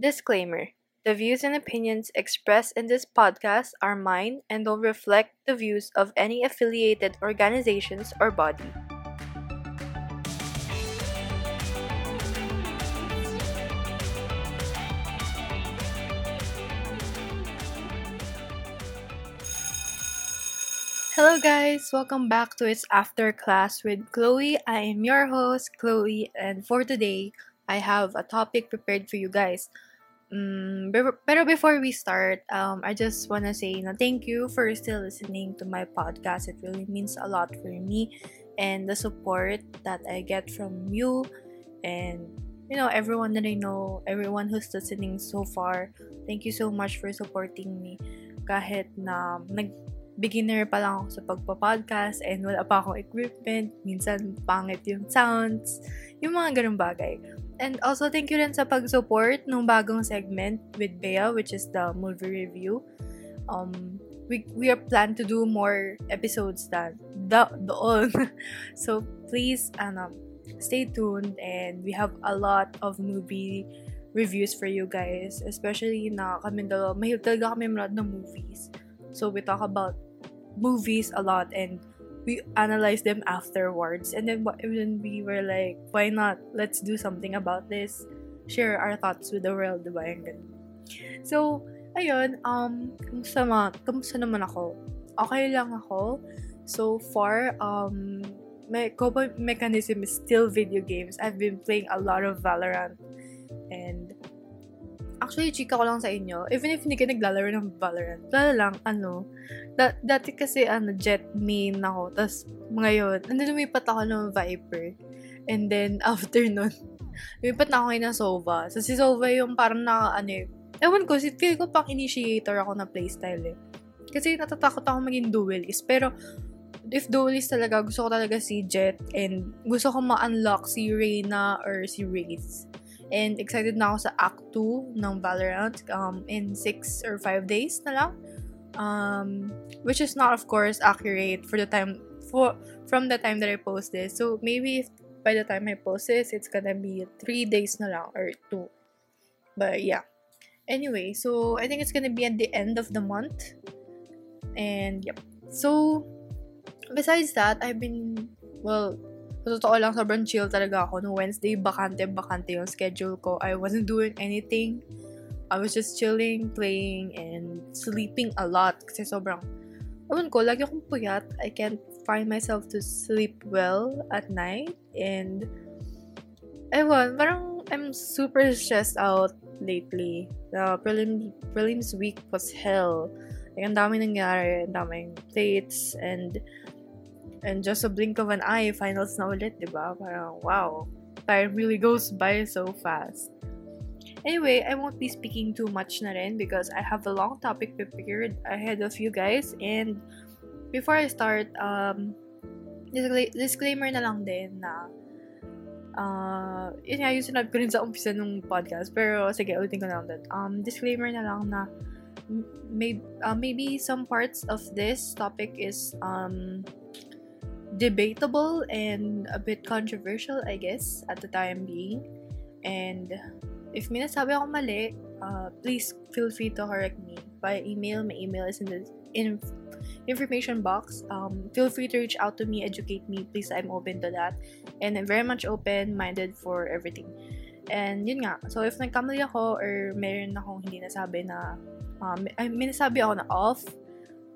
Disclaimer The views and opinions expressed in this podcast are mine and don't reflect the views of any affiliated organizations or body. Hello, guys! Welcome back to It's After Class with Chloe. I am your host, Chloe, and for today, I have a topic prepared for you guys. Mm, pero, before we start, um, I just want to say na thank you for still listening to my podcast. It really means a lot for me and the support that I get from you and you know everyone that I know, everyone who's listening so far. Thank you so much for supporting me. Kahit na nag beginner pa lang ako sa pagpa-podcast and wala pa akong equipment. Minsan, pangit yung sounds. Yung mga ganun bagay. And also, thank you rin sa pag-support ng bagong segment with Bea, which is the movie review. Um, we, we are planned to do more episodes than the, doon. so, please, ano, stay tuned and we have a lot of movie reviews for you guys. Especially na kami dalawa, mahilig talaga kami manood ng movies. So, we talk about movies a lot and we analyze them afterwards. And then when we were like why not? Let's do something about this. Share our thoughts with the world diba yung ganun so ayun um kumusta, ma- kumusta naman ako? Okay lang ako. So far um my coping mechanism is still video games. I've been playing a lot of Valorant Actually, chika ko lang sa inyo, even if hindi ka naglalaro ng Valorant, lalo lang, ano, da- dati kasi, ano, jet main ako, tapos, ngayon, nandun lumipat ako ng Viper. And then, after nun, lumipat na ako ng Sova. So, si Sova yung parang naka, ano eh, ewan ko, feel ko pang initiator ako na playstyle eh. Kasi natatakot ako maging duelist. Pero, if duelist talaga, gusto ko talaga si Jet and gusto ko ma-unlock si Reyna or si Wraith. And excited na ako sa Act 2 ng Valorant um, in 6 or 5 days na lang. Um, which is not, of course, accurate for the time for from the time that I post this. So maybe if by the time I post this, it's gonna be 3 days na lang or 2. But yeah. Anyway, so I think it's gonna be at the end of the month. And yep. So besides that, I've been well, sa totoo lang, sobrang chill talaga ako. No Wednesday, bakante-bakante yung schedule ko. I wasn't doing anything. I was just chilling, playing, and sleeping a lot. Kasi sobrang, ewan ko, lagi akong puyat. I can't find myself to sleep well at night. And, ewan, parang I'm super stressed out lately. The prelim, prelims week was hell. Like, ang dami nangyari, ang daming plates, and And just a blink of an eye, finals na ulit, di ba? Parang, wow. Time really goes by so fast. Anyway, I won't be speaking too much na rin because I have a long topic prepared ahead of you guys. And before I start, um, disclaimer na lang din na uh, yun nga yung sinabi ko rin sa umpisa ng podcast. Pero sige, ulitin ko na lang din. Um, disclaimer na lang na may, uh, maybe some parts of this topic is um, debatable and a bit controversial, I guess, at the time being. And if may nasabi ako mali, uh, please feel free to correct me by email. My email is in the in information box. Um, feel free to reach out to me, educate me. Please, I'm open to that. And I'm very much open-minded for everything. And yun nga, so if nagkamali ako or meron akong hindi nasabi na, um, may nasabi ako na off,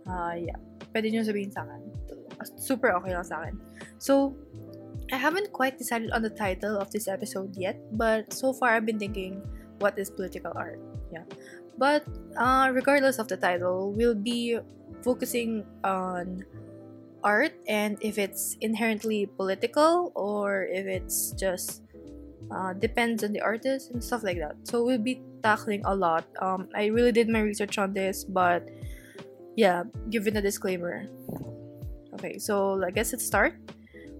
uh, yeah, pwede nyo sabihin sa akin super okay lang sa akin. So, I haven't quite decided on the title of this episode yet, but so far I've been thinking, what is political art? Yeah. But uh, regardless of the title, we'll be focusing on art and if it's inherently political or if it's just uh, depends on the artist and stuff like that. So we'll be tackling a lot. Um, I really did my research on this, but yeah, given a disclaimer, Okay, so I guess let's start.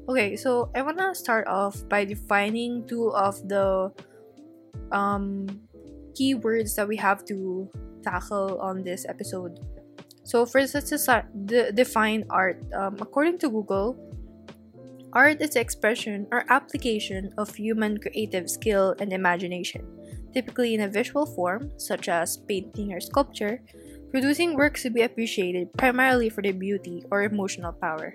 Okay, so I wanna start off by defining two of the um, keywords that we have to tackle on this episode. So first, let's de- define art. Um, according to Google, art is expression or application of human creative skill and imagination typically in a visual form, such as painting or sculpture, producing works to be appreciated primarily for their beauty or emotional power.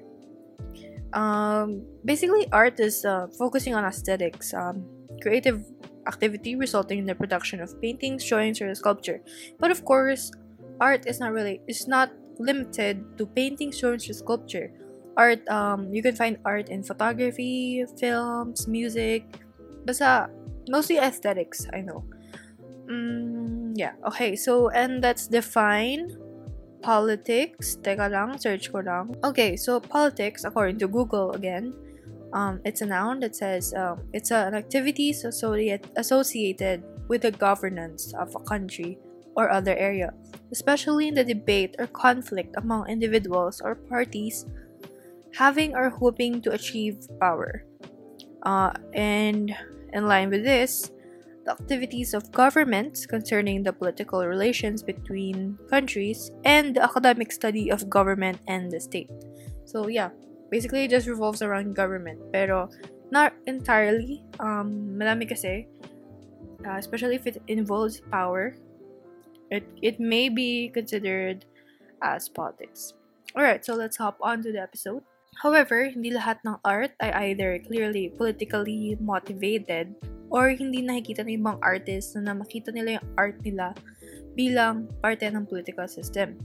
Um, basically, art is uh, focusing on aesthetics, um, creative activity resulting in the production of paintings, drawings, or sculpture. But of course, art is not really is not limited to paintings, drawings, or sculpture. Art, um, you can find art in photography, films, music, basta mostly aesthetics. I know. Mm, yeah. Okay. So and let's define politics. Teka lang, search ko lang. Okay, so politics, according to Google again, um, it's a noun that says um, it's an activity associate, associated with the governance of a country or other area, especially in the debate or conflict among individuals or parties having or hoping to achieve power. Uh, and in line with this, activities of governments concerning the political relations between countries, and the academic study of government and the state. So yeah, basically it just revolves around government. Pero not entirely. Um, marami kasi, uh, especially if it involves power, it, it may be considered as politics. Alright, so let's hop on to the episode. However, hindi lahat ng art ay either clearly politically motivated or hindi nakikita ng ibang artist na makita nila yung art nila bilang parte ng political system.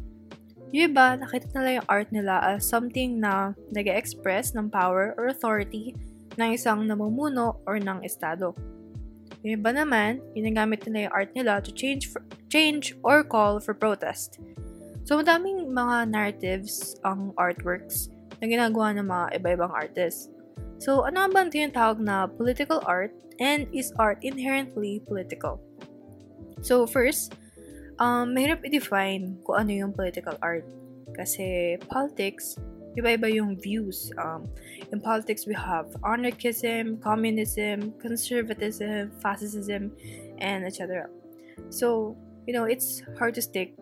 Yung iba, nakita nila yung art nila as something na nag express ng power or authority ng isang namumuno or ng estado. Yung iba naman, ginagamit nila yung art nila to change, for, change or call for protest. So, madaming mga narratives ang artworks na ginagawa ng mga iba-ibang artists. So, ano ba ang tinatawag na political art and is art inherently political? So, first, um, mahirap i-define kung ano yung political art. Kasi politics, iba-iba yung views. Um, in politics, we have anarchism, communism, conservatism, fascism, and etc. So, you know, it's hard to stick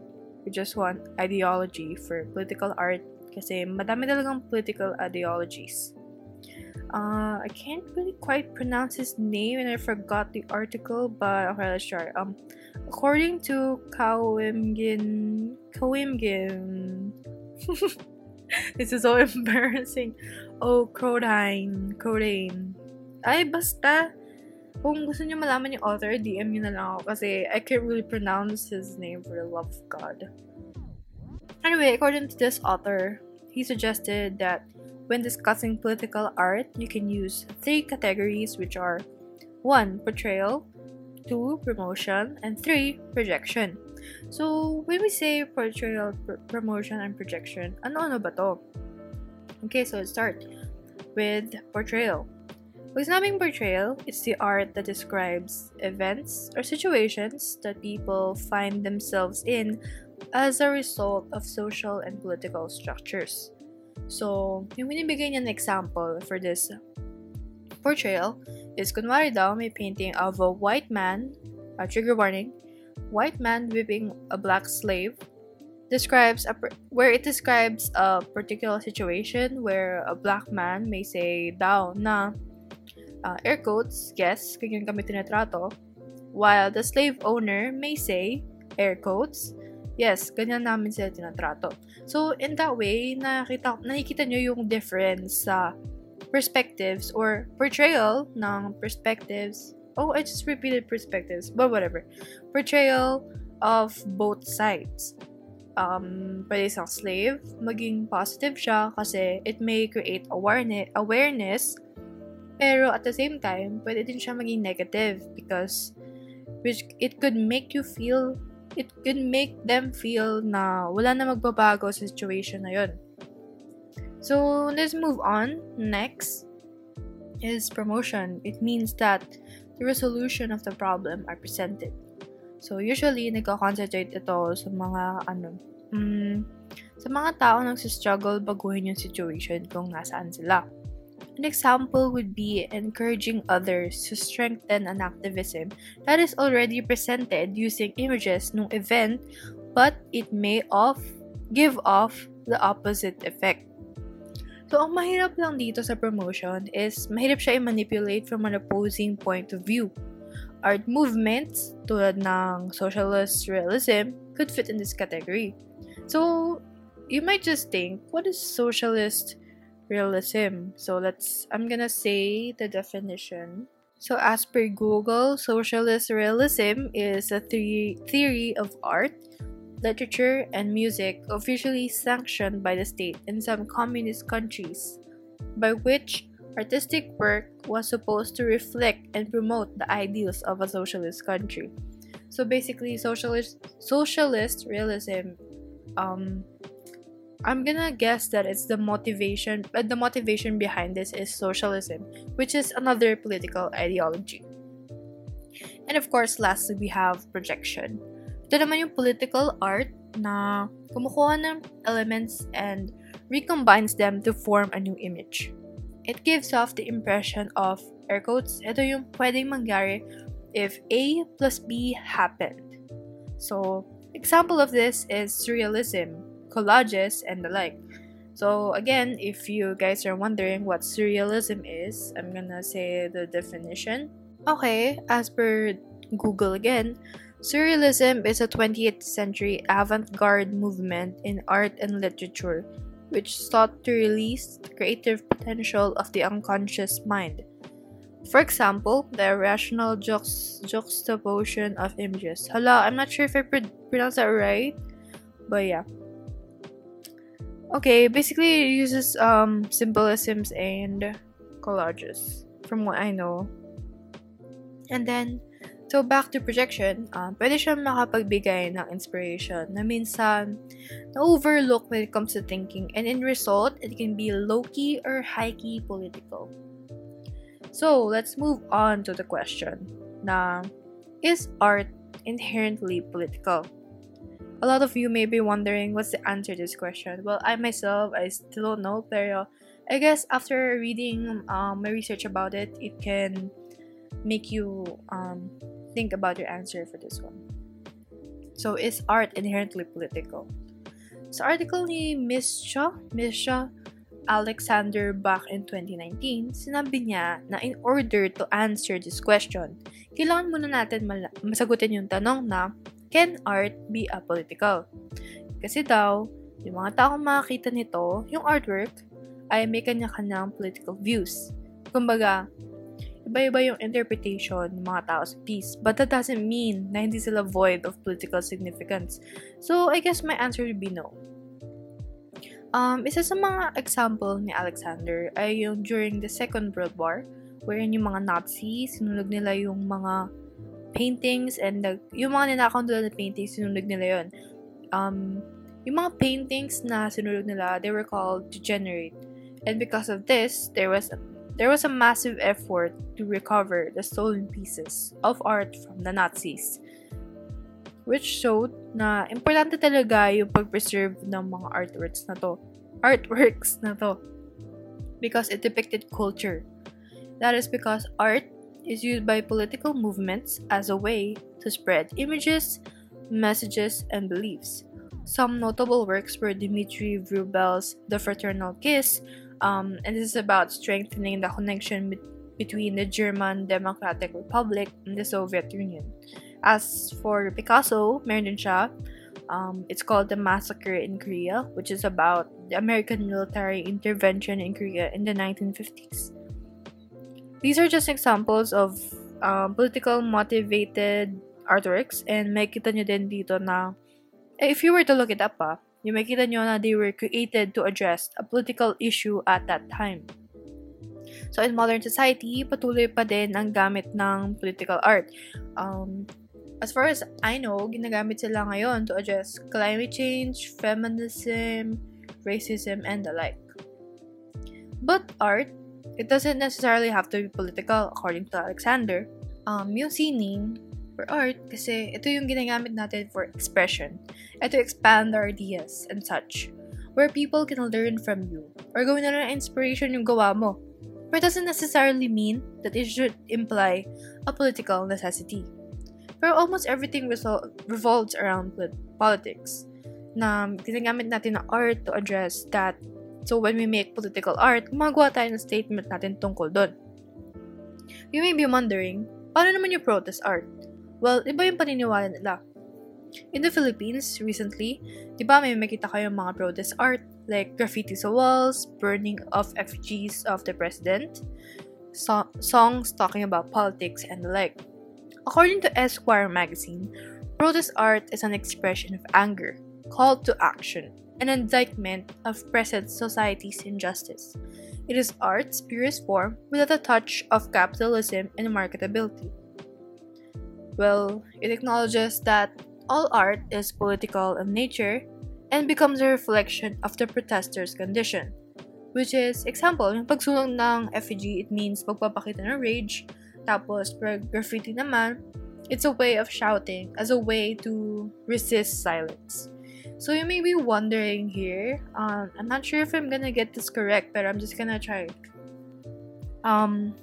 with just one ideology for political art kasi madami talagang political ideologies. Uh, I can't really quite pronounce his name and I forgot the article, but okay, let's try. Um, according to Kawimgin, Kawimgin, this is so embarrassing. Oh, Crodine, Crodine. Ay, basta. Kung gusto niyo malaman yung author, DM niyo na lang ako kasi I can't really pronounce his name for the love of God. Anyway, according to this author, he suggested that when discussing political art, you can use three categories, which are 1. Portrayal, 2. Promotion, and 3. Projection. So, when we say portrayal, pr- promotion, and projection, ano-ano ba to? Okay, so let's start with portrayal. Pag sinabing portrayal, it's the art that describes events or situations that people find themselves in as a result of social and political structures. So, yung binibigay niya example for this portrayal is kunwari daw may painting of a white man, a trigger warning, white man whipping a black slave describes a, where it describes a particular situation where a black man may say daw na uh, air quotes, yes, ganyan kami tinatrato, while the slave owner may say air quotes, yes, ganyan namin sila tinatrato. So, in that way, nakita, nakikita nyo yung difference sa perspectives or portrayal ng perspectives. Oh, I just repeated perspectives, but whatever. Portrayal of both sides. Um, pwede isang slave, maging positive siya kasi it may create awareness, awareness pero at the same time, pwede din siya maging negative because which it could make you feel it can make them feel na wala na magbabago sa situation na yun. So, let's move on. Next is promotion. It means that the resolution of the problem are presented. So, usually, nagka-concentrate ito sa mga, ano, mm, sa mga tao nagsistruggle baguhin yung situation kung nasaan sila. An example would be encouraging others to strengthen an activism that is already presented using images ng event but it may off give off the opposite effect. So, ang mahirap lang dito sa promotion is mahirap siya i-manipulate from an opposing point of view. art movements tulad ng socialist realism could fit in this category. So, you might just think, what is socialist realism? So, let's, I'm gonna say the definition. So, as per Google, socialist realism is a the- theory of art, literature, and music officially sanctioned by the state in some communist countries, by which artistic work was supposed to reflect and promote the ideals of a socialist country. So basically, socialist socialist realism. Um, I'm gonna guess that it's the motivation. But the motivation behind this is socialism, which is another political ideology. And of course, lastly, we have projection. Ito naman yung political art na kumukuha ng elements and recombines them to form a new image. It gives off the impression of, air quotes, ito yung pwedeng mangyari if A plus B happened. So, example of this is surrealism, collages, and the like. So, again, if you guys are wondering what surrealism is, I'm gonna say the definition. Okay, as per Google again, surrealism is a 20th century avant garde movement in art and literature which sought to release the creative potential of the unconscious mind. For example, the irrational juxt- juxtaposition of images. Hala, I'm not sure if I pr- pronounced that right, but yeah. Okay, basically it uses um, symbolisms and collages, from what I know. And then, so back to projection, um, pwede siyang makapagbigay ng inspiration na minsan na-overlook when it comes to thinking and in result, it can be low-key or high-key political. So, let's move on to the question na, is art inherently political? A lot of you may be wondering what's the answer to this question. Well, I myself, I still don't know, pero I guess after reading um, my research about it, it can make you um, think about your answer for this one. So, is art inherently political? Sa article ni Miss Shaw, Alexander back in 2019, sinabi niya na in order to answer this question, kailangan muna natin masagutin yung tanong na, can art be apolitical? Kasi daw, yung mga taong makakita nito, yung artwork, ay may kanya-kanyang political views. Kumbaga, iba-iba yung interpretation ng mga tao sa piece, but that doesn't mean na hindi sila void of political significance. So, I guess my answer would be no. Um, isa sa mga example ni Alexander ay yung during the Second World War, wherein yung mga Nazi, sinunog nila yung mga paintings and the, yung mga ninakaw nila na paintings, sinunog nila yun. Um, yung mga paintings na sinunog nila, they were called degenerate. And because of this, there was a, there was a massive effort to recover the stolen pieces of art from the Nazis which showed na importante talaga yung pag-preserve ng mga artworks na to. Artworks na to. Because it depicted culture. That is because art is used by political movements as a way to spread images, messages, and beliefs. Some notable works were Dmitry Vrubel's The Fraternal Kiss, um, and this is about strengthening the connection be- between the German Democratic Republic and the Soviet Union. As for Picasso, meron siya. Um, it's called The Massacre in Korea, which is about the American military intervention in Korea in the 1950s. These are just examples of um, political motivated artworks and makita nyo din dito na eh, if you were to look it up ah, you makita nyo na they were created to address a political issue at that time. So in modern society, patuloy pa din ang gamit ng political art. Um, as far as I know, ginagamit sila ngayon to address climate change, feminism, racism, and the like. But art, it doesn't necessarily have to be political according to Alexander. Um, yung sining for art, kasi ito yung ginagamit natin for expression and to expand our ideas and such, where people can learn from you or gawin na lang inspiration yung gawa mo. But it doesn't necessarily mean that it should imply a political necessity. Pero almost everything resol- revolves around politics. Na ginagamit natin na art to address that. So when we make political art, gumagawa tayo ng statement natin tungkol doon. You may be wondering, paano naman yung protest art? Well, iba yung paniniwala nila. In the Philippines, recently, di ba may makita kayong mga protest art like graffiti sa walls, burning of effigies of the president, so- songs talking about politics, and the like. According to Esquire magazine, protest art is an expression of anger, call to action, an indictment of present society's injustice. It is art's purest form without a touch of capitalism and marketability. Well, it acknowledges that all art is political in nature and becomes a reflection of the protester's condition. Which is, example, yung pagsunog ng effigy, it means pagpapakita ng rage. Tapos, pag graffiti naman, it's a way of shouting as a way to resist silence. So you may be wondering here, um, I'm not sure if I'm gonna get this correct, but I'm just gonna try. Um,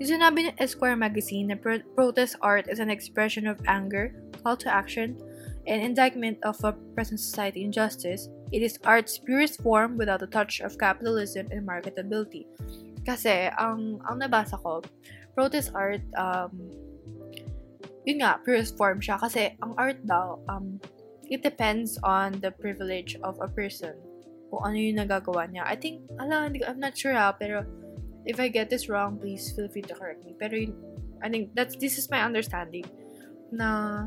yung sinabi ng Esquire magazine na pro- protest art is an expression of anger, call to action, and indictment of a present society injustice, it is art's purest form without a touch of capitalism and marketability. Kasi, ang, ang nabasa ko, protest art, um, yun nga, purest form siya. Kasi, ang art daw, um, it depends on the privilege of a person. Kung ano yung nagagawa niya. I think, ala, I'm not sure ha, pero if I get this wrong, please feel free to correct me. Pero I think that's this is my understanding na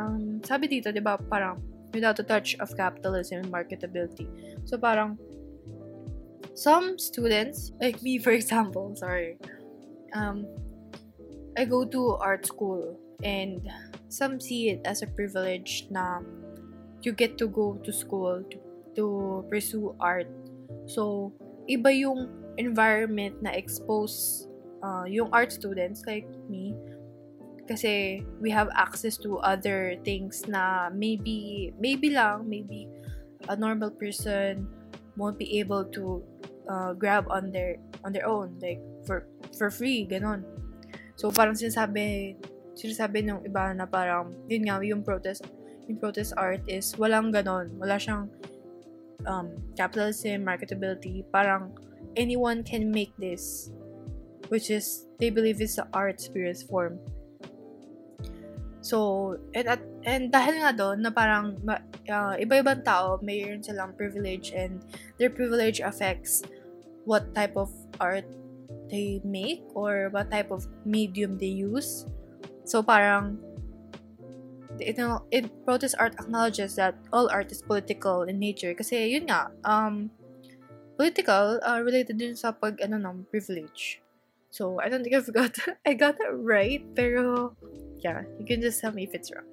um, sabi dito, di ba, parang without a touch of capitalism and marketability. So parang some students, like me for example, sorry, um, I go to art school and some see it as a privilege na you get to go to school to, to pursue art. So, iba yung environment na expose uh, yung art students like me kasi we have access to other things na maybe maybe lang maybe a normal person won't be able to uh, grab on their on their own like for for free ganon so parang sinasabi sinasabi ng iba na parang, yun nga, yung protest, yung protest art is walang ganon. Wala siyang um, capitalism, marketability. Parang anyone can make this. Which is, they believe it's the art spirit form. So, and, at, and dahil nga doon, na parang uh, iba-ibang tao, mayroon silang privilege and their privilege affects what type of art they make or what type of medium they use. So parang it, it protest art acknowledges that all art is political in nature kasi yun nga um political uh, related din sa pag ano ng privilege. So I don't think I've got I got that right pero yeah, you can just tell me if it's wrong.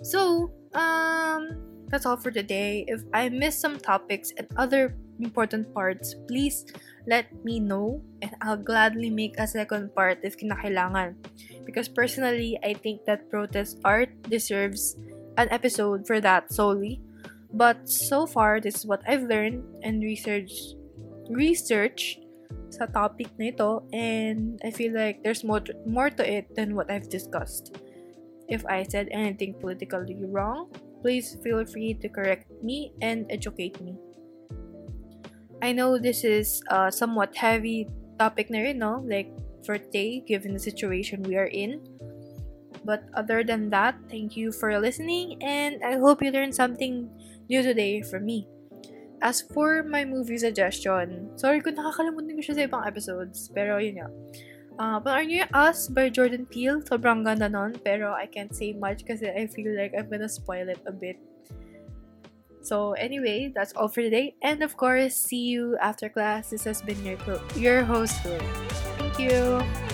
So, um that's all for today. If I missed some topics and other important parts, please let me know and I'll gladly make a second part if kinakailangan. Because personally, I think that protest art deserves an episode for that solely. But so far, this is what I've learned and researched research sa topic na ito and I feel like there's more to, more to it than what I've discussed. If I said anything politically wrong, please feel free to correct me and educate me. I know this is a somewhat heavy topic na rin, no? Like, for today, given the situation we are in. But other than that, thank you for listening, and I hope you learned something new today from me. As for my movie suggestion, sorry kung nakakalimutan ko siya sa ibang episodes, pero yun nga. Uh, but nyo yung Us by Jordan Peele. Sobrang ganda nun, pero I can't say much kasi I feel like I'm gonna spoil it a bit. So anyway, that's all for today. And of course, see you after class. This has been your your host, Thank you.